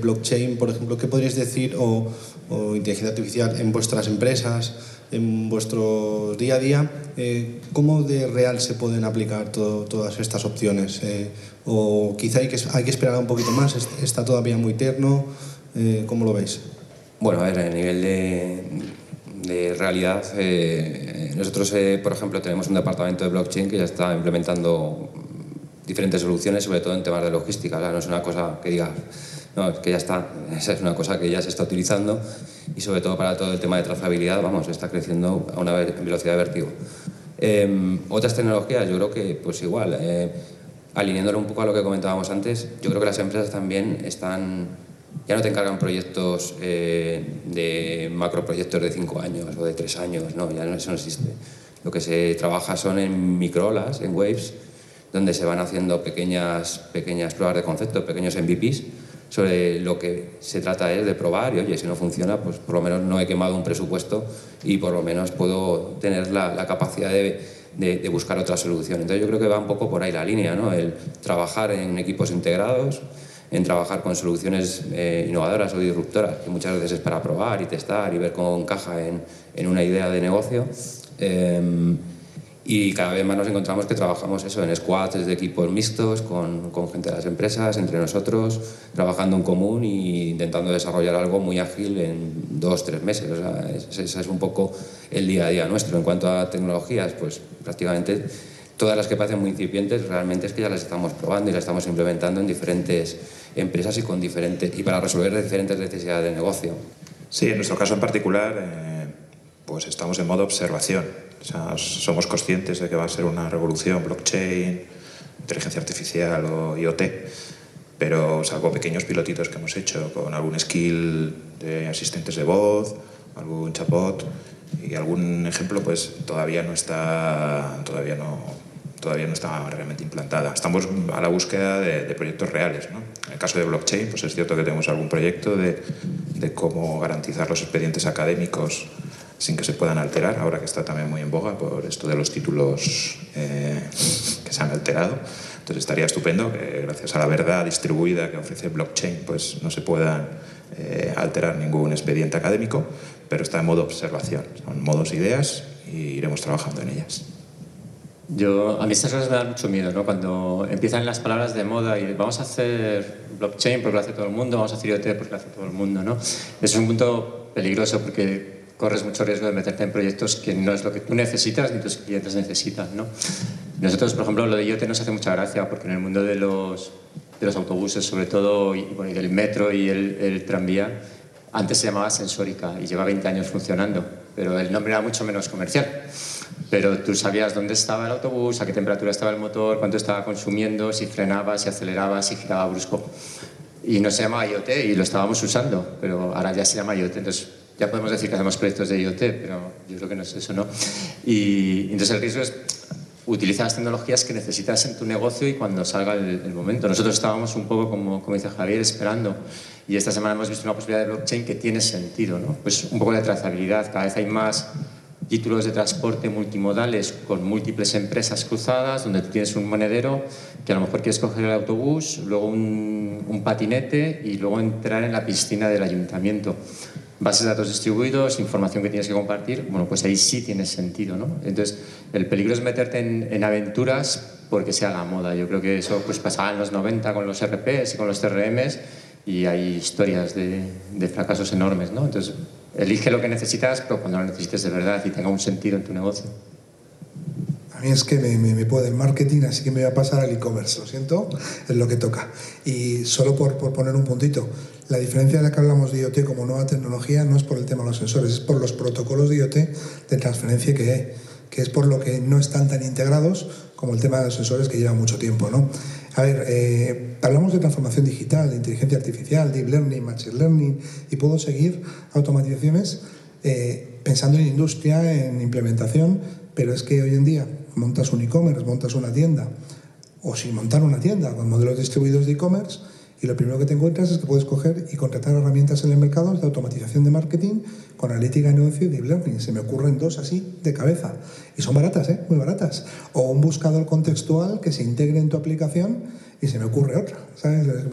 blockchain, por ejemplo, ¿qué podríais decir o, o inteligencia artificial en vuestras empresas? En vuestro día a día, eh, ¿cómo de real se pueden aplicar todas estas opciones? Eh, ¿O quizá hay que, hay que esperar un poquito más? ¿Está todavía muy terno? Eh, ¿Cómo lo veis? Bueno, a ver, a nivel de, de realidad, nosotros, por ejemplo, tenemos un departamento de blockchain que ya está implementando diferentes soluciones, sobre todo en temas de logística. no es una cosa que diga no, es que ya está, <laughs> esa es una cosa que ya se está utilizando y sobre todo para todo el tema de trazabilidad, vamos, está creciendo a una velocidad de vértigo. Em, otras tecnologías, yo creo que pues igual, eh, alineándolo un poco a lo que comentábamos antes, yo creo que las empresas también están, ya no te encargan proyectos eh, de macroproyectos de cinco años o de tres años, no, ya no, eso no existe. Lo que se trabaja son en microolas, en waves, donde se van haciendo pequeñas, pequeñas pruebas de concepto, pequeños MVPs, sobre lo que se trata es de probar y oye, si no funciona, pues por lo menos no he quemado un presupuesto y por lo menos puedo tener la, capacidad de, de, buscar otra solución. Entonces yo creo que va un poco por ahí la línea, ¿no? el trabajar en equipos integrados, en trabajar con soluciones eh, innovadoras o disruptoras, que muchas veces es para probar y testar y ver cómo encaja en, en una idea de negocio. Eh, y cada vez más nos encontramos que trabajamos eso en squads de equipos mixtos, con, con, gente de las empresas, entre nosotros, trabajando en común e intentando desarrollar algo muy ágil en dos, tres meses. O sea, ese es un poco el día a día nuestro. En cuanto a tecnologías, pues prácticamente todas las que parecen muy incipientes, realmente es que ya las estamos probando y las estamos implementando en diferentes empresas y, con diferentes, y para resolver diferentes necesidades de negocio. Sí, en nuestro caso en particular, eh, pues estamos en modo observación. Somos conscientes de que va a ser una revolución blockchain, inteligencia artificial o IoT, pero salvo pequeños pilotitos que hemos hecho con algún skill de asistentes de voz, algún chatbot y algún ejemplo, pues todavía no está, todavía no, todavía no está realmente implantada. Estamos a la búsqueda de, proyectos reales. En el caso de blockchain, pues es cierto que tenemos algún proyecto de, cómo garantizar los expedientes académicos sin que se puedan alterar, ahora que está también muy en boga por esto de los títulos eh, que se han alterado. Entonces estaría estupendo que gracias a la verdad distribuida que ofrece blockchain pues no se puedan eh, alterar ningún expediente académico, pero está en modo observación, son modos ideas y iremos trabajando en ellas. Yo, a mí estas cosas me dan mucho miedo, ¿no? Cuando empiezan las palabras de moda y vamos a hacer blockchain porque lo hace todo el mundo, vamos a hacer IoT porque lo hace todo el mundo, ¿no? Es un punto peligroso porque corres mucho riesgo de meterte en proyectos que no es lo que tú necesitas ni tus clientes necesitan, ¿no? Nosotros, por ejemplo, lo de IoT nos hace mucha gracia porque en el mundo de los, de los autobuses, sobre todo, y, bueno, y del metro y el, tranvía, antes se llamaba sensórica y lleva 20 años funcionando, pero el nombre era mucho menos comercial pero tú sabías dónde estaba el autobús, a qué temperatura estaba el motor, cuánto estaba consumiendo, si frenaba, si aceleraba, si giraba brusco. Y no se llamaba IoT y lo estábamos usando, pero ahora ya se llama IoT. Entonces ya podemos decir que hacemos proyectos de IoT, pero yo creo que no es eso, ¿no? Y entonces el riesgo es utilizar las tecnologías que necesitas en tu negocio y cuando salga el, momento. Nosotros estábamos un poco, como, como dice Javier, esperando. Y esta semana hemos visto una posibilidad de blockchain que tiene sentido, ¿no? Pues un poco de trazabilidad. Cada vez hay más títulos de transporte multimodales con múltiples empresas cruzadas, donde tú tienes un monedero que a lo mejor quieres coger el autobús, luego un, un patinete y luego entrar en la piscina del ayuntamiento. Bases de datos distribuidos, información que tienes que compartir, bueno, pues ahí sí tiene sentido, ¿no? Entonces, el peligro es meterte en, en aventuras porque sea la moda. Yo creo que eso pues pasaba en los 90 con los RPs y con los CRMs y hay historias de, de fracasos enormes, ¿no? Entonces, Elige lo que necesitas, pero cuando lo necesites de verdad y tenga un sentido en tu negocio. A mí es que me, me, puede el marketing, así que me voy a pasar al e-commerce, lo siento, es lo que toca. Y solo por, por, poner un puntito, la diferencia de la que hablamos de IoT como nueva tecnología no es por el tema de los sensores, es por los protocolos de IoT de transferencia que hay, que es por lo que no están tan integrados como el tema de los sensores que lleva mucho tiempo. ¿no? A ver, eh, hablamos de transformación digital, de inteligencia artificial, deep learning, machine learning, y puedo seguir automatizaciones eh, pensando en industria, en implementación, pero es que hoy en día montas un e-commerce, montas una tienda, o sin montar una tienda con modelos distribuidos de e-commerce, y lo primero que te encuentras es que puedes coger y contratar herramientas en el mercado de automatización de marketing con analítica de negocio y deep learning. Se me ocurren dos así de cabeza. Y son baratas, ¿eh? muy baratas. O un buscador contextual que se integre en tu aplicación y se me ocurre otra.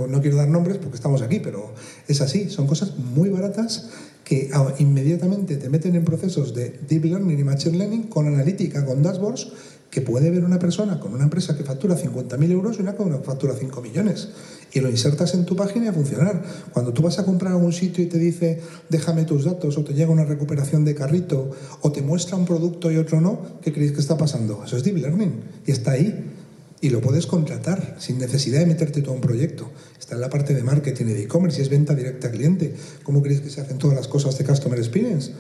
No quiero dar nombres porque estamos aquí, pero es así. Son cosas muy baratas que inmediatamente te meten en procesos de deep learning y machine learning con analítica, con dashboards que puede ver una persona con una empresa que factura 50.000 euros y una que factura 5 millones. Y lo insertas en tu página y a funcionar. Cuando tú vas a comprar a algún sitio y te dice déjame tus datos o te llega una recuperación de carrito o te muestra un producto y otro no, ¿qué creéis que está pasando? Eso es deep learning y está ahí. Y lo puedes contratar sin necesidad de meterte todo un proyecto. Está en la parte de marketing y de e-commerce y es venta directa al cliente. ¿Cómo creéis que se hacen todas las cosas de Customer Experience?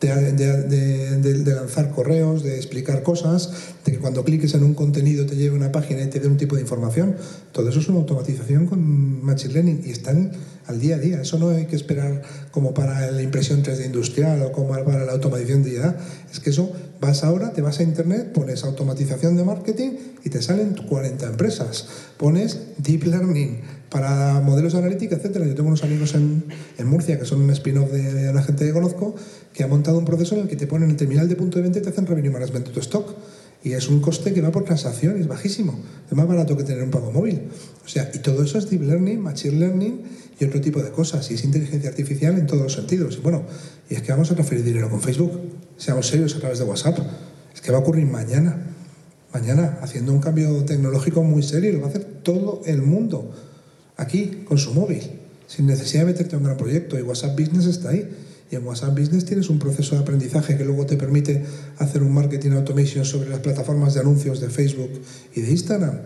De, lanzar correos, de explicar cosas, de que cuando cliques en un contenido te lleve una página y te dé un tipo de información. Todo eso es una automatización con Machine Learning y están al día a día. Eso no hay que esperar como para la impresión 3D industrial o como para la automatización de IA. Es que eso vas ahora, te vas a internet, pones automatización de marketing y te salen 40 empresas. Pones deep learning para modelos analíticos, etcétera. Yo tengo unos amigos en, en Murcia que son un spin-off de, de, la gente que conozco que ha montado un proceso en el que te ponen el terminal de punto de venta y te hacen revenue management de tu stock. Y es un coste que va por transacción, es bajísimo. Es más barato que tener un pago móvil. O sea, y todo eso es deep learning, machine learning y otro tipo de cosas. Y es inteligencia artificial en todos los sentidos. Y bueno, y es que vamos a transferir dinero con Facebook. Seamos serios a través de WhatsApp. Es que va a ocurrir mañana. Mañana, haciendo un cambio tecnológico muy serio, lo va a hacer todo el mundo aquí con su móvil, sin necesidad de meterte en un gran proyecto. Y WhatsApp Business está ahí. Y en WhatsApp Business tienes un proceso de aprendizaje que luego te permite hacer un marketing automation sobre las plataformas de anuncios de Facebook y de Instagram.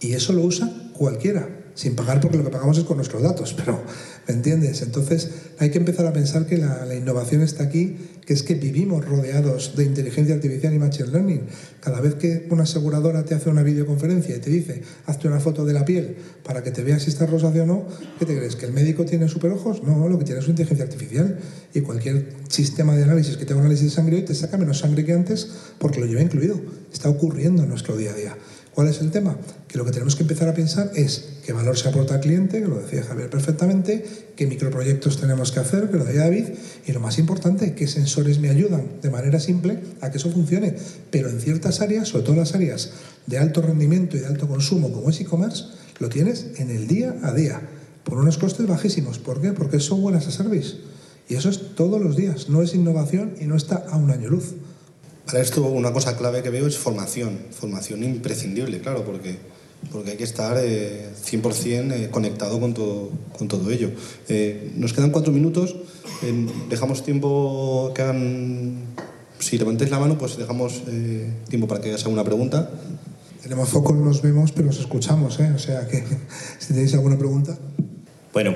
Y eso lo usa cualquiera. Sin pagar porque lo que pagamos es con nuestros datos, <laughs> pero ¿me entiendes? Entonces hay que empezar a pensar que la, innovación está aquí, que es que vivimos rodeados de inteligencia artificial y machine learning. Cada vez que una aseguradora te hace una videoconferencia y te dice, hazte una foto de la piel para que te veas si estás rosáceo o no, ¿qué te crees? ¿Que el médico tiene superojos? No, lo que tiene es inteligencia artificial. Y cualquier sistema de análisis que tenga un análisis de sangre hoy te saca menos sangre que antes porque lo lleva incluido. Está ocurriendo en nuestro día a día. ¿Cuál es el tema? Que lo que tenemos que empezar a pensar es qué valor se aporta al cliente, que lo decía Javier perfectamente, qué microproyectos tenemos que hacer, que lo decía David, y lo más importante, qué sensores me ayudan de manera simple a que eso funcione. Pero en ciertas áreas, sobre todo las áreas de alto rendimiento y de alto consumo, como es e-commerce, lo tienes en el día a día, por unos costes bajísimos. ¿Por qué? Porque es software as a service. Y eso es todos los días, no es innovación y no está a un año luz. Para esto una cosa clave que veo es formación, formación imprescindible, claro, porque, porque hay que estar eh, 100% eh, conectado con todo, con todo ello. Eh, nos quedan cuatro minutos, eh, dejamos tiempo que hagan, si levantéis la mano, pues dejamos eh, tiempo para que hagas alguna pregunta. Tenemos foco, no nos vemos, pero nos escuchamos, ¿eh? o sea que <laughs> si tenéis alguna pregunta. Bueno,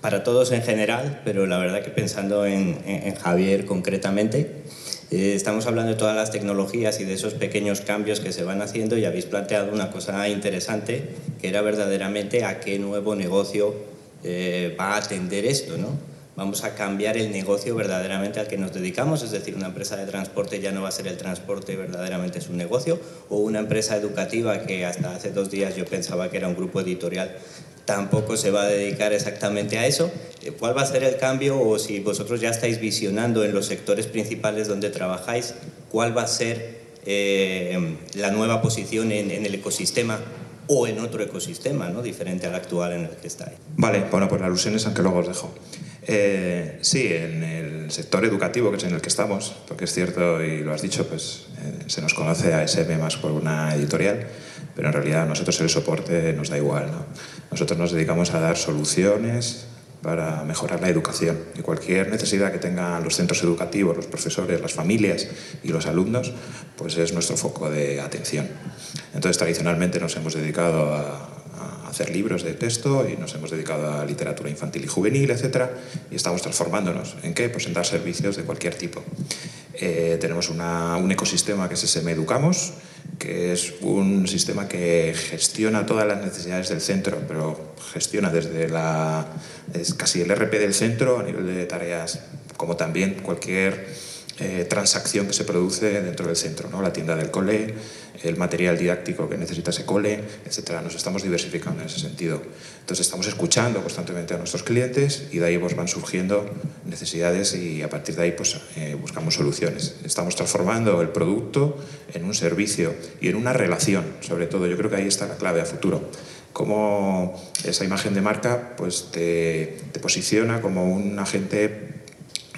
para todos en general, pero la verdad que pensando en, en, en Javier concretamente, eh, estamos hablando de todas las tecnologías y de esos pequeños cambios que se van haciendo y habéis planteado una cosa interesante, que era verdaderamente a qué nuevo negocio eh, va a atender esto, ¿no? Vamos a cambiar el negocio verdaderamente al que nos dedicamos, es decir, una empresa de transporte ya no va a ser el transporte verdaderamente es un negocio, o una empresa educativa que hasta hace dos días yo pensaba que era un grupo editorial tampoco se va a dedicar exactamente a eso. Eh, ¿Cuál va a ser el cambio o si vosotros ya estáis visionando en los sectores principales donde trabajáis, cuál va a ser eh, la nueva posición en, el ecosistema o en otro ecosistema, ¿no? diferente al actual en el que estáis? Vale, bueno, pues alusiones, aunque luego os dejo. Eh, sí, en el sector educativo, que es en el que estamos, porque es cierto, y lo has dicho, pues eh, se nos conoce a SM más por una editorial, pero en realidad a nosotros el soporte nos da igual. ¿no? Nosotros nos dedicamos a dar soluciones para mejorar la educación y cualquier necesidad que tengan los centros educativos, los profesores, las familias y los alumnos, pues es nuestro foco de atención. Entonces, tradicionalmente nos hemos dedicado a, hacer libros de texto y nos hemos dedicado a literatura infantil y juvenil, etcétera, y estamos transformándonos. ¿En qué? Pues en dar servicios de cualquier tipo. Eh, tenemos una, un ecosistema que es SM Educamos, que es un sistema que gestiona todas las necesidades del centro, pero gestiona desde la, es casi el RP del centro a nivel de tareas, como también cualquier eh, transacción que se produce dentro del centro, ¿no? la tienda del cole, el material didáctico que necesita ese cole, etc. Nos estamos diversificando en ese sentido. Entonces estamos escuchando constantemente a nuestros clientes y de ahí pues, van surgiendo necesidades y a partir de ahí pues, eh, buscamos soluciones. Estamos transformando el producto en un servicio y en una relación, sobre todo. Yo creo que ahí está la clave a futuro cómo esa imagen de marca pues, te, te posiciona como un agente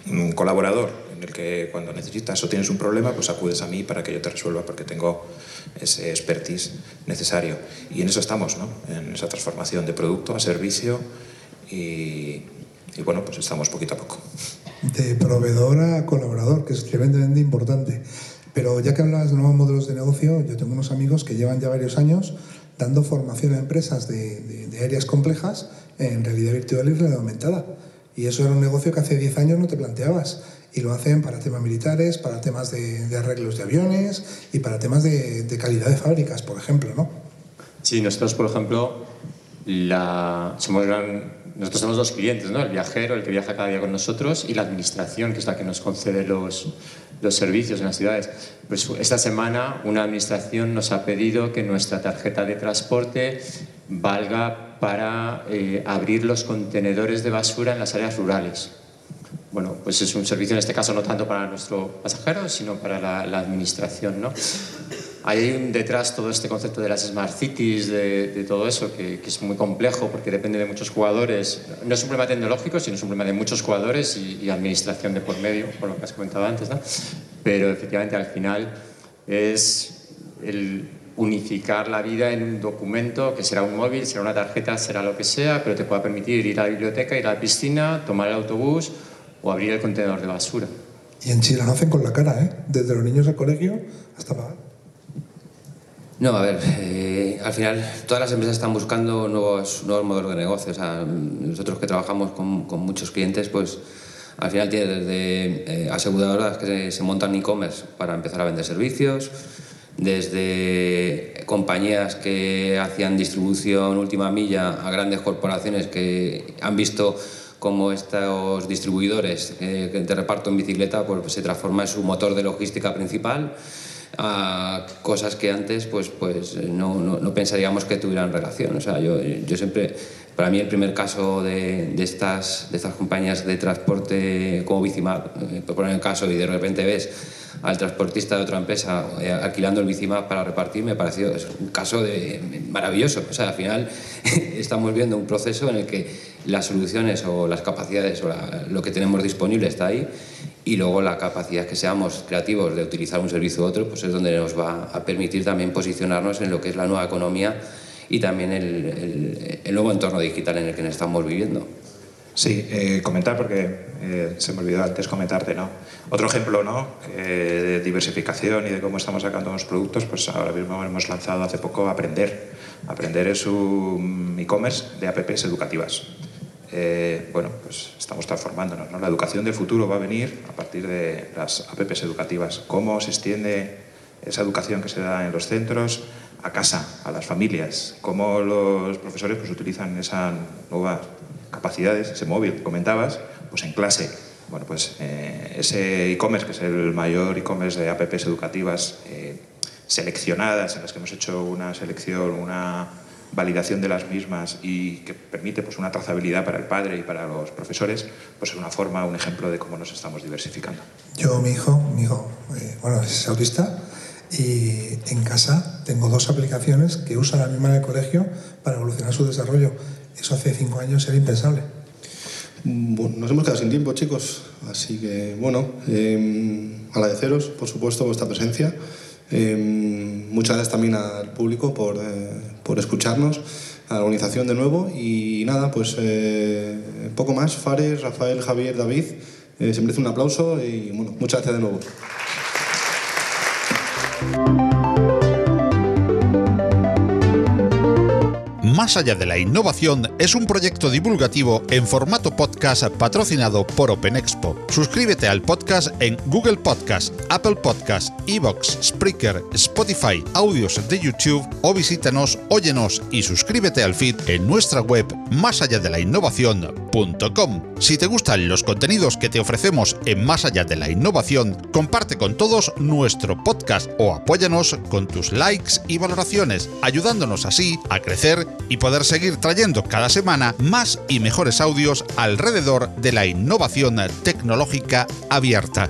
un colaborador en el que cuando necesitas o tienes un problema, pues acudes a mí para que yo te resuelva porque tengo ese expertise necesario. Y en eso estamos, ¿no? En esa transformación de producto a servicio y, y bueno, pues estamos poquito a poco. De proveedor a colaborador, que es tremendamente importante. Pero ya que hablas de nuevos modelos de negocio, yo tengo unos amigos que llevan ya varios años dando formación a empresas de, de, de áreas complejas en realidad virtual y realidad aumentada. Y eso era un negocio que hace 10 años no te planteabas. Y lo hacen para temas militares, para temas de, arreglos de aviones y para temas de, de, calidad de fábricas, por ejemplo, ¿no? Sí, nosotros, por ejemplo, la, somos gran, nosotros somos dos clientes, ¿no? El viajero, el que viaja cada día con nosotros, y la administración, que es la que nos concede los, los servicios en las ciudades. Pues esta semana una administración nos ha pedido que nuestra tarjeta de transporte valga para eh, abrir los contenedores de basura en las áreas rurales. Bueno, pues es un servicio en este caso no tanto para nuestro pasajero, sino para la, la administración, ¿no? Hay detrás todo este concepto de las smart cities, de, de todo eso, que, que, es muy complejo porque depende de muchos jugadores. No es un problema tecnológico, sino es un problema de muchos jugadores y, y administración de por medio, por lo que has comentado antes, ¿no? Pero efectivamente al final es el unificar la vida en un documento que será un móvil, será una tarjeta, será lo que sea, pero te pueda permitir ir a la biblioteca, ir a la piscina, tomar el autobús o abrir el contenedor de basura. Y en Chile lo hacen con la cara, ¿eh? Desde los niños al colegio hasta pagar. No, a ver, eh, al final todas las empresas están buscando nuevos, nuevos modelos de negocio. O sea, nosotros que trabajamos con, con muchos clientes, pues al final tiene desde eh, aseguradoras que se, se montan e-commerce para empezar a vender servicios, desde compañías que hacían distribución última milla a grandes corporaciones que han visto cómo estos distribuidores eh, de reparto en bicicleta pues, se transforma en su motor de logística principal a cosas que antes pues, pues no, no, no pensaríamos que tuvieran relación. O sea, yo, yo siempre, para mí el primer caso de, de, estas, de estas compañías de transporte como Bicimap, eh, por poner el caso y de repente ves al transportista de otra empresa eh, alquilando el Bicimap para repartir, me pareció es un caso de, maravilloso. O sea, al final <laughs> estamos viendo un proceso en el que las soluciones o las capacidades o la, lo que tenemos disponible está ahí y luego la capacidad que seamos creativos de utilizar un servicio u otro, pues es donde nos va a permitir también posicionarnos en lo que es la nueva economía y también el, el, el nuevo entorno digital en el que estamos viviendo. Sí, eh, comentar porque eh, se me olvidó antes comentarte, ¿no? Otro ejemplo, ¿no? Eh, de diversificación y de cómo estamos sacando los productos, pues ahora mismo hemos lanzado hace poco Aprender. Aprender es un e-commerce de apps educativas. Eh, bueno, pues estamos transformándonos. ¿no? La educación del futuro va a venir a partir de las apps educativas. ¿Cómo se extiende esa educación que se da en los centros a casa, a las familias? ¿Cómo los profesores pues, utilizan esas nuevas capacidades, ese móvil comentabas, pues en clase? Bueno, pues eh, ese e-commerce, que es el mayor e-commerce de apps educativas eh, seleccionadas, en las que hemos hecho una selección, una validación de las mismas y que permite pues, una trazabilidad para el padre y para los profesores, pues es una forma, un ejemplo de cómo nos estamos diversificando. Yo, mi hijo, mi hijo eh, bueno, es autista y en casa tengo dos aplicaciones que usa la misma en el colegio para evolucionar su desarrollo. Eso hace cinco años era impensable. Nos hemos quedado sin tiempo, chicos, así que, bueno, eh, agradeceros, por supuesto, vuestra presencia. Eh, muchas gracias también al público por, eh, por, escucharnos, a la organización de nuevo y nada, pues eh, poco más. Fares, Rafael, Javier, David, eh, se merece un aplauso y bueno, muchas gracias de nuevo. Thank you. Más allá de la innovación es un proyecto divulgativo en formato podcast patrocinado por Open Expo. Suscríbete al podcast en Google Podcast, Apple Podcast, Evox, Spreaker, Spotify, audios de YouTube o visítanos, óyenos y suscríbete al feed en nuestra web más allá de la innovación.com. Si te gustan los contenidos que te ofrecemos en Más allá de la innovación, comparte con todos nuestro podcast o apóyanos con tus likes y valoraciones, ayudándonos así a crecer y poder seguir trayendo cada semana más y mejores audios alrededor de la innovación tecnológica abierta.